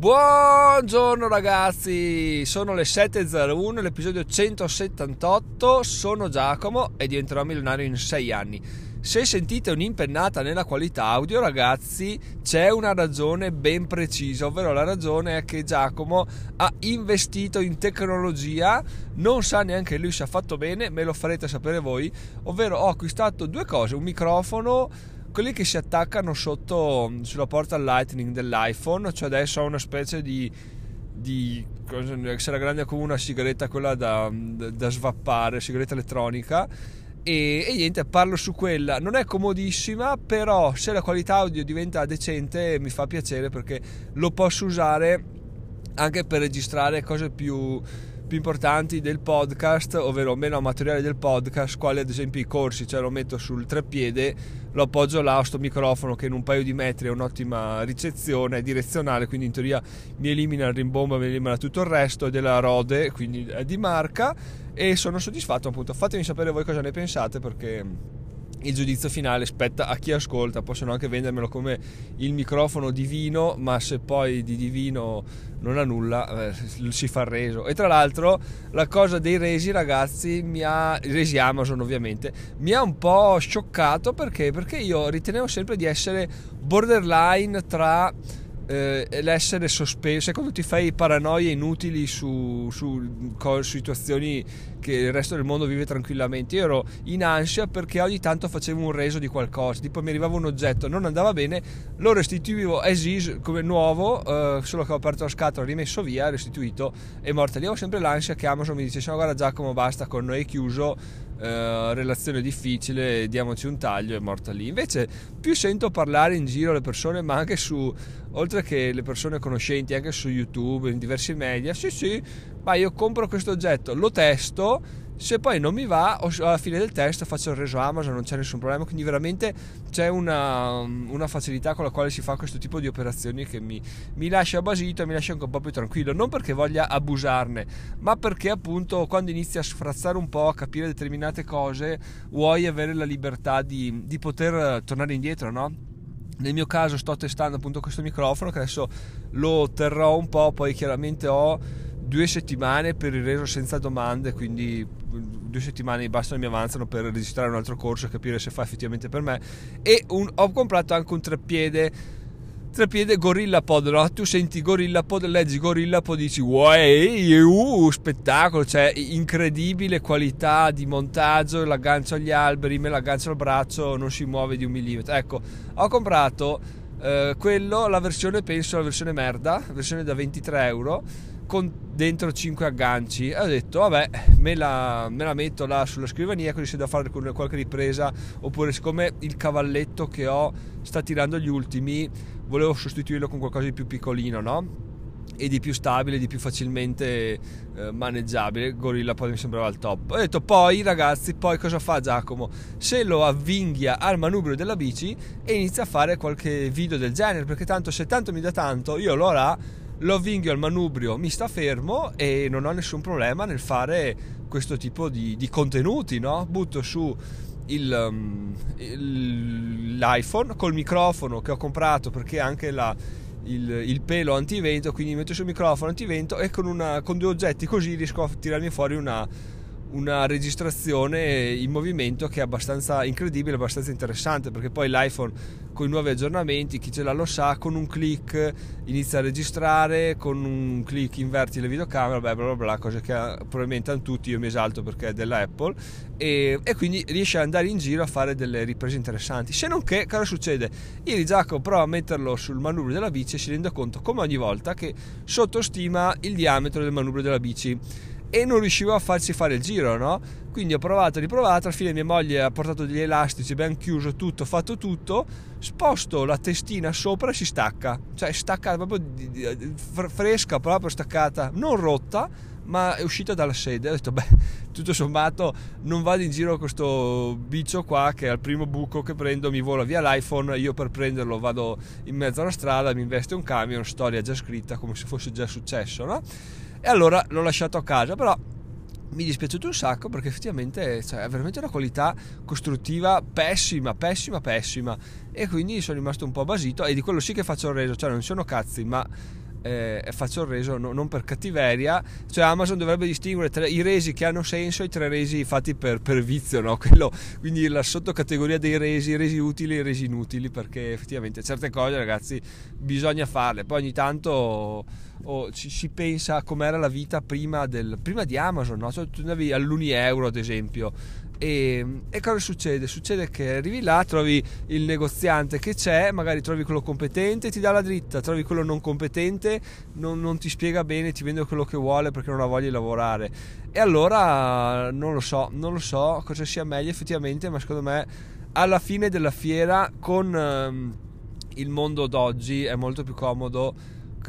Buongiorno ragazzi, sono le 7.01, l'episodio 178, sono Giacomo e diventerò milionario in 6 anni. Se sentite un'impennata nella qualità audio ragazzi c'è una ragione ben precisa, ovvero la ragione è che Giacomo ha investito in tecnologia, non sa neanche lui se ha fatto bene, me lo farete sapere voi, ovvero ho acquistato due cose, un microfono quelli che si attaccano sotto sulla porta Lightning dell'iPhone, cioè adesso ho una specie di, di sarà grande come una sigaretta quella da, da, svappare, sigaretta elettronica e, e, niente, parlo su quella. Non è comodissima, però se la qualità audio diventa decente mi fa piacere perché lo posso usare anche per registrare cose più più importanti del podcast, ovvero meno amatoriale del podcast, quali ad esempio i corsi, cioè lo metto sul treppiede, lo appoggio là a sto microfono che in un paio di metri ha un'ottima ricezione, è direzionale, quindi in teoria mi elimina il rimbombo, mi elimina tutto il resto, della Rode, quindi di marca e sono soddisfatto appunto. Fatemi sapere voi cosa ne pensate perché il giudizio finale spetta a chi ascolta, possono anche vendermelo come il microfono divino, ma se poi di divino non ha nulla, eh, si fa reso. E tra l'altro la cosa dei resi, ragazzi, mi ha resi Amazon ovviamente, mi ha un po' scioccato perché? Perché io ritenevo sempre di essere borderline tra eh, l'essere sospeso, se quando ti fai paranoie inutili su, su, situazioni che il resto del mondo vive tranquillamente, io ero in ansia perché ogni tanto facevo un reso di qualcosa, tipo mi arrivava un oggetto, non andava bene, lo restituivo as is come nuovo, eh, solo che ho aperto la scatola, rimesso via, restituito e morta lì. Avevo sempre l'ansia che Amazon mi dicesse, no guarda Giacomo basta con noi chiuso, eh, relazione difficile, diamoci un taglio e morta lì. Invece più sento parlare in giro le persone, ma anche su, oltre che le persone conoscenti, anche su YouTube, in diversi media, sì sì, ma io compro questo oggetto, lo testo se poi non mi va alla fine del test faccio il reso Amazon non c'è nessun problema quindi veramente c'è una, una, facilità con la quale si fa questo tipo di operazioni che mi, mi lascia basito e mi lascia anche un po' più tranquillo non perché voglia abusarne ma perché appunto quando inizi a sfrazzare un po' a capire determinate cose vuoi avere la libertà di, di poter tornare indietro no? nel mio caso sto testando appunto questo microfono che adesso lo terrò un po' poi chiaramente ho due settimane per il reso senza domande, quindi due settimane bastano mi avanzano per registrare un altro corso e capire se fa effettivamente per me. E un, ho comprato anche un treppiede treppiede Gorilla Pod, no? Tu senti Gorilla Pod, leggi Gorilla Pod, dici wow, uh, spettacolo, cioè incredibile qualità di montaggio, l'aggancio agli alberi, me l'aggancio al braccio, non si muove di un millimetro. Ecco, ho comprato eh, quello, la versione, penso la versione merda, versione da 23 euro con dentro 5 agganci ho detto vabbè me la, me la, metto là sulla scrivania così se da fare qualche ripresa oppure siccome il cavalletto che ho sta tirando gli ultimi volevo sostituirlo con qualcosa di più piccolino no? e di più stabile, di più facilmente eh, maneggiabile. Gorilla poi mi sembrava il top. Ho detto poi ragazzi, poi cosa fa Giacomo? Se lo avvinghia al manubrio della bici e inizia a fare qualche video del genere, perché tanto se tanto mi dà tanto, io lo harà lo avvinghio al manubrio, mi sta fermo e non ho nessun problema nel fare questo tipo di, di contenuti, no? Butto su il, um, il, l'iPhone col microfono che ho comprato perché anche la, il, il, pelo antivento, quindi metto sul microfono antivento e con, una, con due oggetti così riesco a tirarmi fuori una una registrazione in movimento che è abbastanza incredibile, abbastanza interessante perché poi l'iPhone con i nuovi aggiornamenti, chi ce l'ha lo sa, con un clic inizia a registrare, con un clic inverti le videocamere, bla bla bla, cose che probabilmente hanno tutti, io mi esalto perché è della Apple e, e, quindi riesce ad andare in giro a fare delle riprese interessanti. Se non che, cosa succede? Ieri Giacomo prova a metterlo sul manubrio della bici e si rende conto come ogni volta che sottostima il diametro del manubrio della bici e non riuscivo a farci fare il giro, no? Quindi ho provato riprovato, alla fine mia moglie ha portato degli elastici, abbiamo chiuso tutto, fatto tutto, sposto la testina sopra e si stacca, cioè stacca proprio fresca, proprio staccata, non rotta, ma è uscita dalla sede. Ho detto, beh, tutto sommato non vado in giro con questo bicio qua che al primo buco che prendo mi vola via l'iPhone, io per prenderlo vado in mezzo alla strada, mi investe un camion, storia già scritta come se fosse già successo, no? E allora l'ho lasciato a casa, però mi è dispiaciuto un sacco perché effettivamente cioè, è veramente una qualità costruttiva pessima, pessima, pessima. E quindi sono rimasto un po' basito e di quello sì che faccio il reso, cioè non sono cazzi, ma eh, faccio il reso no, non per cattiveria, cioè Amazon dovrebbe distinguere tra i resi che hanno senso e i tre resi fatti per, per vizio, no? Quello, quindi la sottocategoria dei resi, resi utili e resi inutili, perché effettivamente certe cose ragazzi bisogna farle, poi ogni tanto oh, ci, si pensa a com'era la vita prima, del, prima di Amazon, no? cioè, tu andavi all'Uni Euro ad esempio e, e, cosa succede? Succede che arrivi là, trovi il negoziante che c'è, magari trovi quello competente, ti dà la dritta, trovi quello non competente, non, non ti spiega bene, ti vende quello che vuole perché non ha voglia di lavorare. E allora non lo so, non lo so cosa sia meglio effettivamente, ma secondo me alla fine della fiera con ehm, il mondo d'oggi è molto più comodo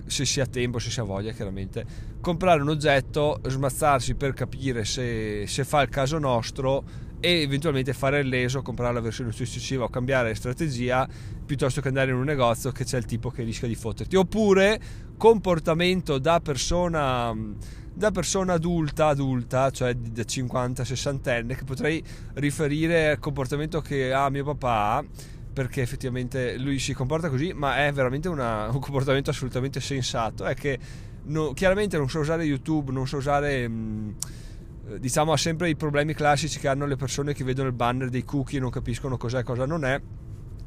se si ha tempo, se si ha voglia chiaramente, comprare un oggetto, smazzarsi per capire se, se fa il caso nostro e eventualmente fare leso, comprare la versione successiva o cambiare strategia piuttosto che andare in un negozio che c'è il tipo che rischia di fotterti. Oppure comportamento da persona, da persona adulta, adulta, cioè da 50-60enne, che potrei riferire al comportamento che ha mio papà perché effettivamente lui si comporta così, ma è veramente una, un comportamento assolutamente sensato. È che no, chiaramente non sa usare YouTube, non sa usare. Mh, mm, diciamo ha sempre i problemi classici che hanno le persone che vedono il banner dei cookie e non capiscono cos'è e cosa non è.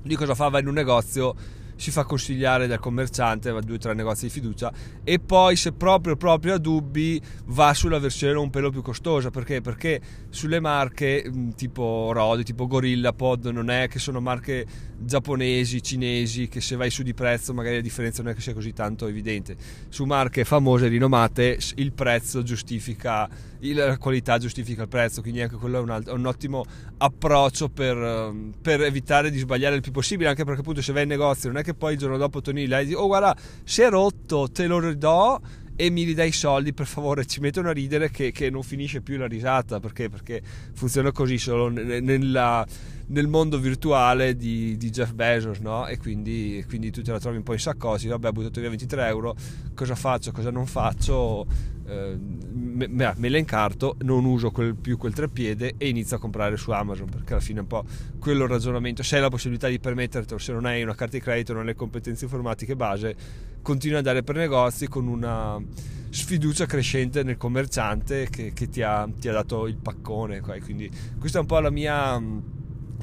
Lui cosa fa? Va in un negozio si fa consigliare dal commerciante, va a due o tre negozi di fiducia e poi se proprio proprio ha dubbi va sulla versione un pelo più costosa perché? Perché sulle marche mm, tipo Rodi, tipo Gorilla Pod non è che sono marche giapponesi, cinesi che se vai su di prezzo magari la differenza non è che sia così tanto evidente. Su marche famose, rinomate, il prezzo giustifica la qualità giustifica il prezzo, quindi anche quello è un, alt- un ottimo approccio per, ehm, per, evitare di sbagliare il più possibile, anche perché appunto se vai in negozio non è che poi il giorno dopo torni là e dici oh guarda si è rotto, te lo ridò e mi ridai i soldi per favore. Ci mettono a ridere che, che non finisce più la risata perché, perché funziona così solo nella, nel mondo virtuale di, di Jeff Bezos no? e quindi, quindi, tu te la trovi un po' in saccosi vabbè ho buttato via 23 euro cosa faccio cosa non faccio? Eh, me, me, la incarto non uso quel, più quel treppiede e inizio a comprare su Amazon perché alla fine è un po' quello il ragionamento. Se hai la possibilità di permettertelo se non hai una carta di credito non hai le competenze informatiche base continui ad andare per negozi con una sfiducia crescente nel commerciante che, che ti, ha, ti, ha, dato il paccone quindi questa è un po' la mia,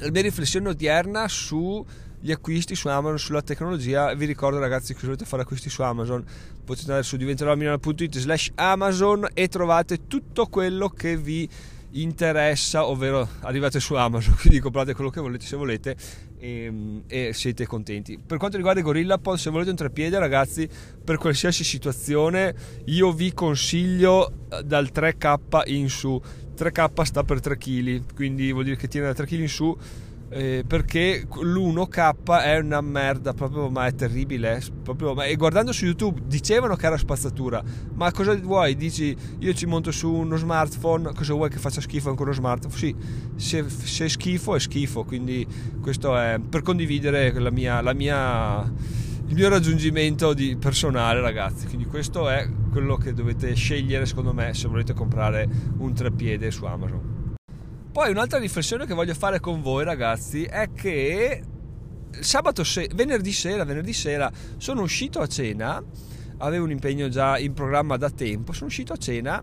la mia riflessione odierna su gli acquisti su Amazon, sulla tecnologia. Vi ricordo ragazzi che se volete fare acquisti su Amazon potete andare su diventeromilano.it slash Amazon e trovate tutto quello che vi interessa, ovvero arrivate su Amazon, quindi comprate quello che volete se volete e, e siete contenti. Per quanto riguarda i GorillaPod, se volete un trepiede ragazzi, per qualsiasi situazione io vi consiglio eh, dal 3K in su. 3K sta per 3 kg, quindi vuol dire che tiene da 3 kg in su eh, perché l'1K è una merda proprio ma è terribile proprio, ma, e guardando su YouTube dicevano che era spazzatura ma cosa vuoi? Dici io ci monto su uno smartphone cosa vuoi che faccia schifo anche uno smartphone? Sì se, se è schifo è schifo quindi questo è per condividere la mia, la mia il mio raggiungimento di personale ragazzi. Quindi questo è quello che dovete scegliere secondo me se volete comprare un treppiede su Amazon poi un'altra riflessione che voglio fare con voi ragazzi è che sabato se- venerdì sera, venerdì sera sono uscito a cena, avevo un impegno già in programma da tempo, sono uscito a cena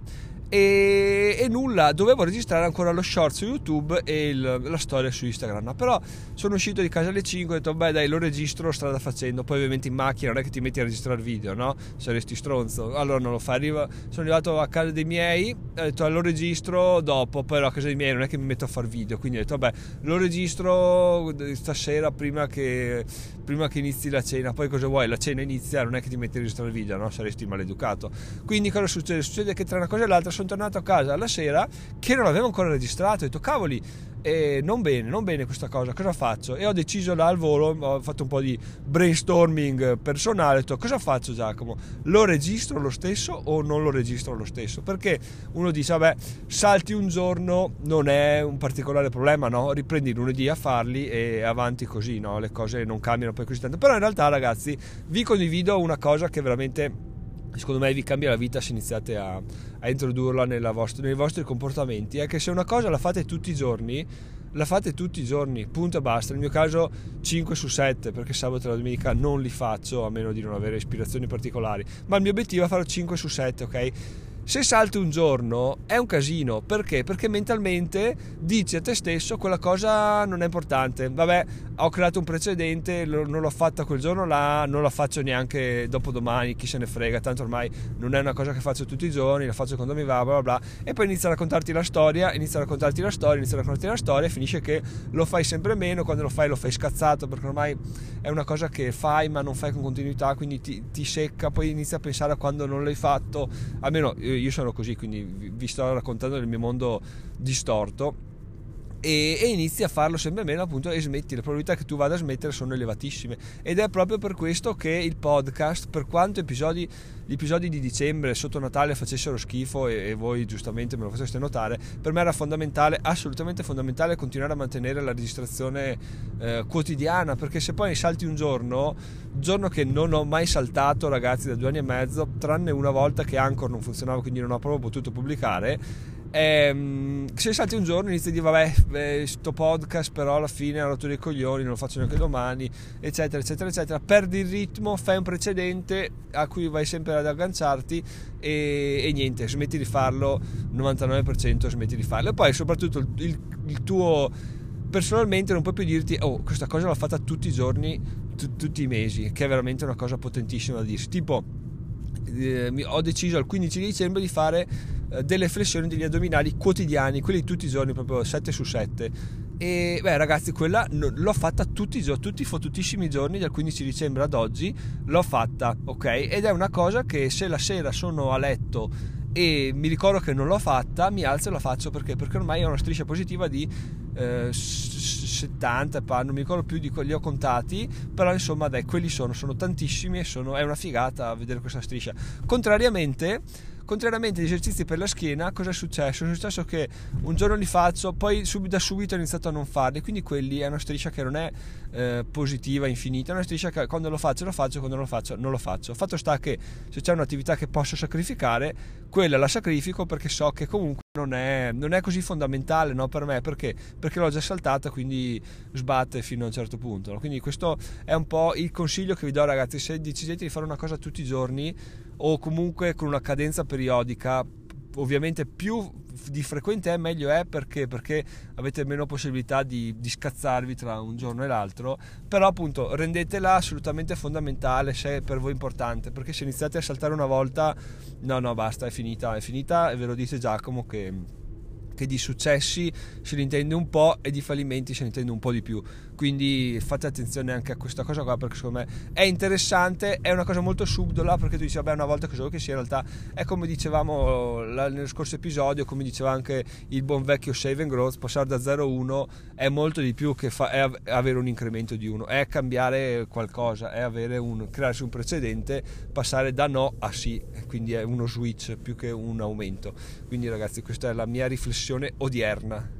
e, e, nulla, dovevo registrare ancora lo short su YouTube e il, la storia su Instagram. Però sono uscito di casa alle 5 e ho detto, beh dai, lo registro strada facendo. Poi ovviamente in macchina non è che ti metti a registrare video, no? Saresti stronzo. Allora non lo fai. Arrivo, sono arrivato a casa dei miei, ho detto, lo registro dopo, però a casa dei miei non è che mi metto a fare video. Quindi ho detto, vabbè, lo registro stasera prima che, prima che inizi la cena. Poi cosa vuoi? La cena inizia, non è che ti metti a registrare video, no? Saresti maleducato. Quindi cosa succede? Succede che tra una cosa e l'altra sono tornato a casa alla sera che non avevo ancora registrato. Ho detto, cavoli, eh, non bene, non bene questa cosa, cosa faccio? E ho deciso là al volo, ho fatto un po' di brainstorming personale, ho detto, cosa faccio Giacomo? Lo registro lo stesso o non lo registro lo stesso? Perché uno dice, vabbè, salti un giorno, non è un particolare problema, no? Riprendi lunedì a farli e avanti così, no? Le cose non cambiano poi così tanto. Però in realtà, ragazzi, vi condivido una cosa che veramente secondo me vi cambia la vita se iniziate a, a introdurla vostra, nei vostri comportamenti è che se una cosa la fate tutti i giorni la fate tutti i giorni, punto e basta. Nel mio caso 5 su 7, perché sabato e la domenica non li faccio, a meno di non avere ispirazioni particolari. Ma il mio obiettivo è fare 5 su 7, ok? Se salti un giorno è un casino, perché? Perché mentalmente dici a te stesso quella cosa non è importante. Vabbè, ho creato un precedente, non l'ho fatta quel giorno là, non la faccio neanche dopo domani, chi se ne frega, tanto ormai non è una cosa che faccio tutti i giorni, la faccio quando mi va, bla bla bla. E poi inizia a raccontarti la storia, inizia a raccontarti la storia, inizia a raccontarti la storia e finisce che lo fai sempre meno, quando lo fai lo fai scazzato, perché ormai è una cosa che fai ma non fai con continuità, quindi ti, ti secca, poi inizi a pensare a quando non l'hai fatto, almeno io sono così, quindi vi sto raccontando del mio mondo distorto. E, e, inizi a farlo sempre meno appunto e smetti. Le probabilità che tu vada a smettere sono elevatissime. Ed è proprio per questo che il podcast per quanto episodi, gli episodi di dicembre sotto Natale facessero schifo e, e voi giustamente me lo faceste notare per me era fondamentale assolutamente fondamentale continuare a mantenere la registrazione eh, quotidiana. Perché se poi salti un giorno giorno che non ho mai saltato ragazzi da due anni e mezzo tranne una volta che Anchor non funzionava quindi non ho proprio potuto pubblicare Ehm, se salti un giorno inizi a dire vabbè beh, podcast però alla fine ha rotto dei coglioni non lo faccio neanche domani eccetera eccetera eccetera perdi il ritmo fai un precedente a cui vai sempre ad agganciarti e, e niente smetti di farlo 99% smetti di farlo. E poi soprattutto il, il, il tuo personalmente non puoi più dirti oh questa cosa l'ho fatta tutti i giorni t- tutti i mesi che è veramente una cosa potentissima da dirsi. Tipo eh, ho deciso il 15 dicembre di fare delle flessioni degli addominali quotidiani, quelli tutti i giorni, proprio 7 su 7. E beh, ragazzi, quella l'ho fatta tutti i giorni, tutti i fottutissimi giorni, dal 15 dicembre ad oggi, l'ho fatta, ok? Ed è una cosa che se la sera sono a letto e mi ricordo che non l'ho fatta, mi alzo e la faccio perché? Perché ormai ho una striscia positiva di eh, 70, non mi ricordo più di quelli ho contati, però insomma dai, quelli sono, sono tantissimi e sono, è una figata vedere questa striscia. Contrariamente Contrariamente agli esercizi per la schiena, cosa è successo? È successo che un giorno li faccio, poi da subito ho iniziato a non farli, quindi quelli è una striscia che non è eh, positiva, infinita, è una striscia che quando lo faccio lo faccio, quando non lo faccio non lo faccio. Fatto sta che se c'è un'attività che posso sacrificare, quella la sacrifico perché so che comunque non è, non è così fondamentale no, per me, perché? Perché l'ho già saltata, quindi sbatte fino a un certo punto. No? Quindi questo è un po' il consiglio che vi do ragazzi, se decidete di fare una cosa tutti i giorni, o comunque con una cadenza periodica ovviamente più di frequente è meglio è perché, perché avete meno possibilità di, di, scazzarvi tra un giorno e l'altro però appunto rendetela assolutamente fondamentale se è per voi importante perché se iniziate a saltare una volta no no basta è finita è finita e ve lo dice Giacomo che che di successi se ne intende un po' e di fallimenti se ne intende un po' di più. Quindi fate attenzione anche a questa cosa qua perché secondo me è interessante, è una cosa molto subdola perché tu dici vabbè una volta che so che sia in realtà è come dicevamo nello scorso episodio, come diceva anche il buon vecchio save and growth, passare da 0 a 1 è molto di più che fa, è avere un incremento di 1, è cambiare qualcosa, è un, crearsi un precedente, passare da no a sì, quindi è uno switch più che un aumento. Quindi ragazzi questa è la mia riflessione odierna.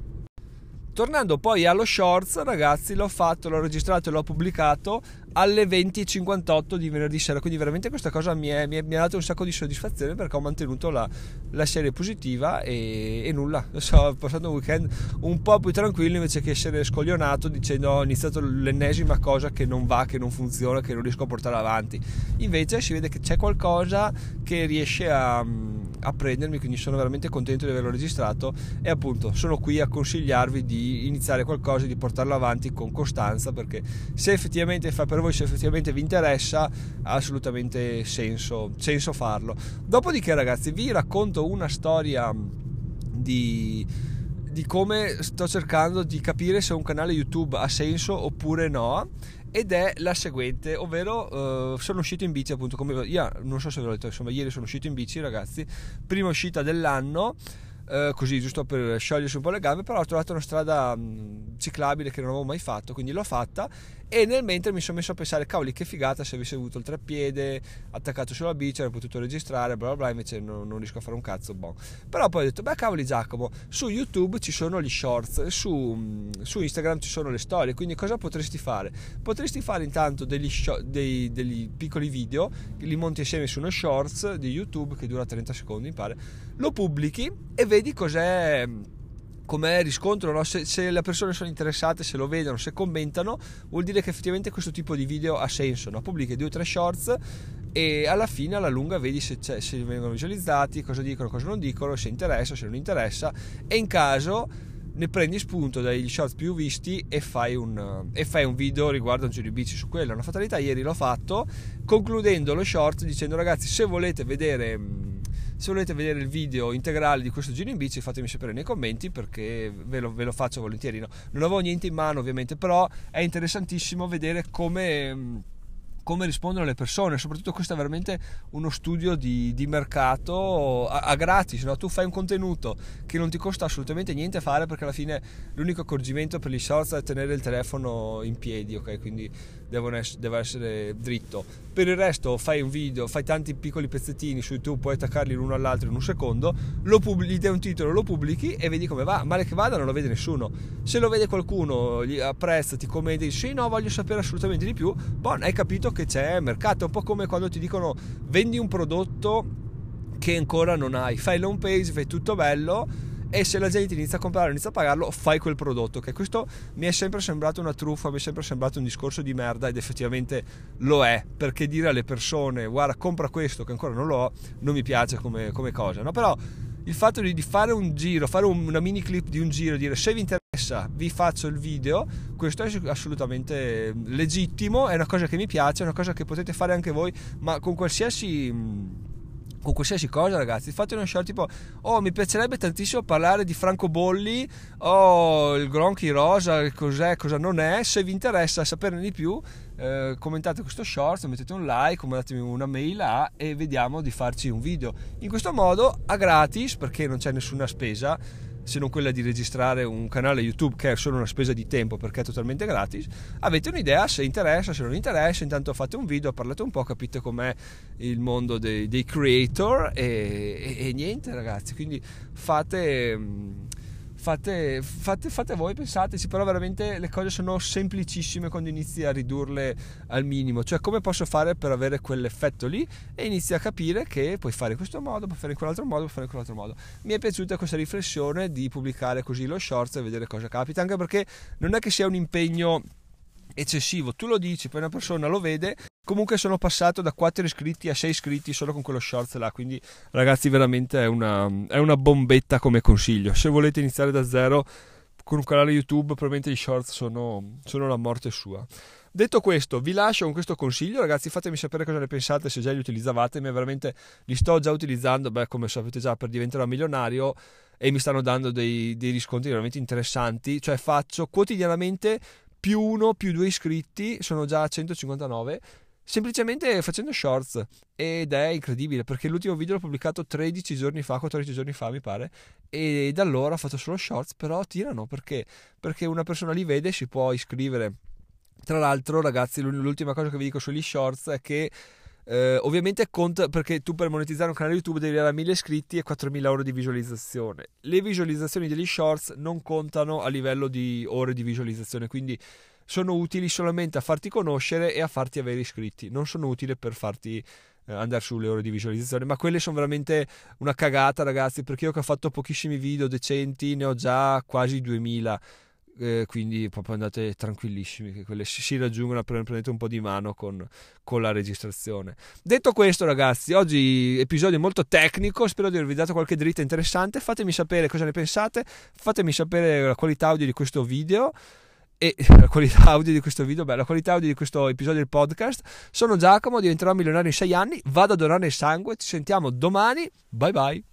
Tornando poi allo shorts, ragazzi, l'ho fatto, l'ho registrato e l'ho pubblicato alle 20.58 di venerdì sera. Quindi, veramente questa cosa mi, è, mi, è, mi ha dato un sacco di soddisfazione perché ho mantenuto la, la serie positiva e, e nulla. Sto passando un weekend un po' più tranquillo invece che essere scoglionato dicendo ho iniziato l'ennesima cosa che non va, che non funziona, che non riesco a portare avanti. Invece si vede che c'è qualcosa che riesce a a prendermi, quindi sono veramente contento di averlo registrato e appunto sono qui a consigliarvi di iniziare qualcosa, di portarlo avanti con costanza perché se effettivamente fa per voi, se effettivamente vi interessa, ha assolutamente senso, senso farlo. Dopodiché ragazzi vi racconto una storia di di come sto cercando di capire se un canale YouTube ha senso oppure no ed è la seguente, ovvero uh, sono uscito in bici appunto come io non so se ve l'ho detto, insomma ieri sono uscito in bici ragazzi, prima uscita dell'anno eh, così giusto per sciogliersi un po' le gambe, però ho trovato una strada mh, ciclabile che non avevo mai fatto, quindi l'ho fatta e nel mentre mi sono messo a pensare, cavoli che figata se avessi avuto il treppiede attaccato sulla bici, avrei potuto registrare, bla bla bla, invece non, non riesco a fare un cazzo, bon. Però poi ho detto, beh cavoli Giacomo, su YouTube ci sono gli shorts, su, su Instagram ci sono le storie, quindi cosa potresti fare? Potresti fare intanto degli, show, dei, degli piccoli video, li monti assieme su uno shorts di YouTube che dura 30 secondi, mi pare, lo pubblichi e vedi cos'è come riscontro, no? se, se, le persone sono interessate, se lo vedono, se commentano, vuol dire che effettivamente questo tipo di video ha senso. No? Pubblichi due o tre shorts e alla fine alla lunga vedi se, se, vengono visualizzati, cosa dicono, cosa non dicono, se interessa, se non interessa e in caso ne prendi spunto dagli shorts più visti e fai un, e fai un video riguardo un giro di bici su quello. Una fatalità ieri l'ho fatto concludendo lo short dicendo ragazzi se volete vedere se volete vedere il video integrale di questo giro in bici fatemi sapere nei commenti perché ve lo, ve lo faccio volentieri. No? Non avevo niente in mano ovviamente, però è interessantissimo vedere come come rispondono le persone, soprattutto questo è veramente uno studio di, di mercato a, a gratis, no? tu fai un contenuto che non ti costa assolutamente niente fare perché alla fine l'unico accorgimento per gli shorts è tenere il telefono in piedi, ok? Quindi essere, deve essere dritto. Per il resto fai un video, fai tanti piccoli pezzettini su YouTube, puoi attaccarli l'uno all'altro in un secondo, lo pubblichi, gli dai un titolo, lo pubblichi e vedi come va. Male che vada non lo vede nessuno. Se lo vede qualcuno, gli apprezza, ti commenta, dice sì no voglio sapere assolutamente di più, bon, hai capito che che c'è mercato, è un po' come quando ti dicono vendi un prodotto che ancora non hai, fai l'home page, fai tutto bello e se la gente inizia a comprare, inizia a pagarlo, fai quel prodotto. Che questo mi è sempre sembrato una truffa, mi è sempre sembrato un discorso di merda ed effettivamente lo è, perché dire alle persone guarda compra questo che ancora non l'ho, non mi piace come, come cosa, no? Però il fatto di, fare un giro, fare una mini clip di un giro, dire se vi interessa vi faccio il video, questo è assolutamente legittimo, è una cosa che mi piace, è una cosa che potete fare anche voi, ma con qualsiasi con qualsiasi cosa ragazzi. Fate uno short tipo oh mi piacerebbe tantissimo parlare di francobolli o oh, il gronchi rosa cos'è cosa non è? Se vi interessa saperne di più eh, commentate questo short mettete un like mandatemi una mail a e vediamo di farci un video. In questo modo a gratis perché non c'è nessuna spesa se non quella di registrare un canale YouTube che è solo una spesa di tempo perché è totalmente gratis, avete un'idea se interessa, se non interessa, intanto fate un video, parlate un po', capite com'è il mondo dei, dei creator e, e, e, niente ragazzi, quindi fate fate, fate, fate voi, pensateci, però veramente le cose sono semplicissime quando inizi a ridurle al minimo, cioè come posso fare per avere quell'effetto lì e inizi a capire che puoi fare in questo modo, puoi fare in quell'altro modo, puoi fare in quell'altro modo. Mi è piaciuta questa riflessione di pubblicare così lo shorts e vedere cosa capita, anche perché non è che sia un impegno eccessivo, tu lo dici, poi una persona lo vede. Comunque sono passato da 4 iscritti a 6 iscritti solo con quello shorts là, quindi ragazzi veramente è una, è una bombetta come consiglio. Se volete iniziare da zero con un canale YouTube, probabilmente gli shorts sono, sono la morte sua. Detto questo, vi lascio con questo consiglio, ragazzi. Fatemi sapere cosa ne pensate, se già li utilizzavate. Ma veramente li sto già utilizzando, beh, come sapete già, per diventare milionario e mi stanno dando dei, dei riscontri veramente interessanti. Cioè, faccio quotidianamente più uno, più due iscritti, sono già a 159 semplicemente facendo shorts. Ed è incredibile perché l'ultimo video l'ho pubblicato 13 giorni fa 14 giorni fa mi pare. E da allora ho fatto solo shorts però tirano perché? Perché una persona li vede si può iscrivere. Tra l'altro ragazzi l'ultima cosa che vi dico sugli shorts è che eh, ovviamente conta perché tu per monetizzare un canale YouTube devi avere 1000 iscritti e 4000 euro di visualizzazione. Le visualizzazioni degli shorts non contano a livello di ore di visualizzazione, quindi sono utili solamente a farti conoscere e a farti avere iscritti, non sono utili per farti eh, andare sulle ore di visualizzazione, ma quelle sono veramente una cagata ragazzi, perché io che ho fatto pochissimi video decenti ne ho già quasi 2000 eh, quindi proprio andate tranquillissimi che quelle si, raggiungono prendete un po' di mano con, con, la registrazione. Detto questo ragazzi oggi episodio molto tecnico spero di avervi dato qualche dritta interessante. Fatemi sapere cosa ne pensate fatemi sapere la qualità audio di questo video e la qualità audio di questo video, beh, la qualità audio di questo episodio del podcast. Sono Giacomo, diventerò milionario in 6 anni, vado a donare il sangue, ci sentiamo domani, bye bye.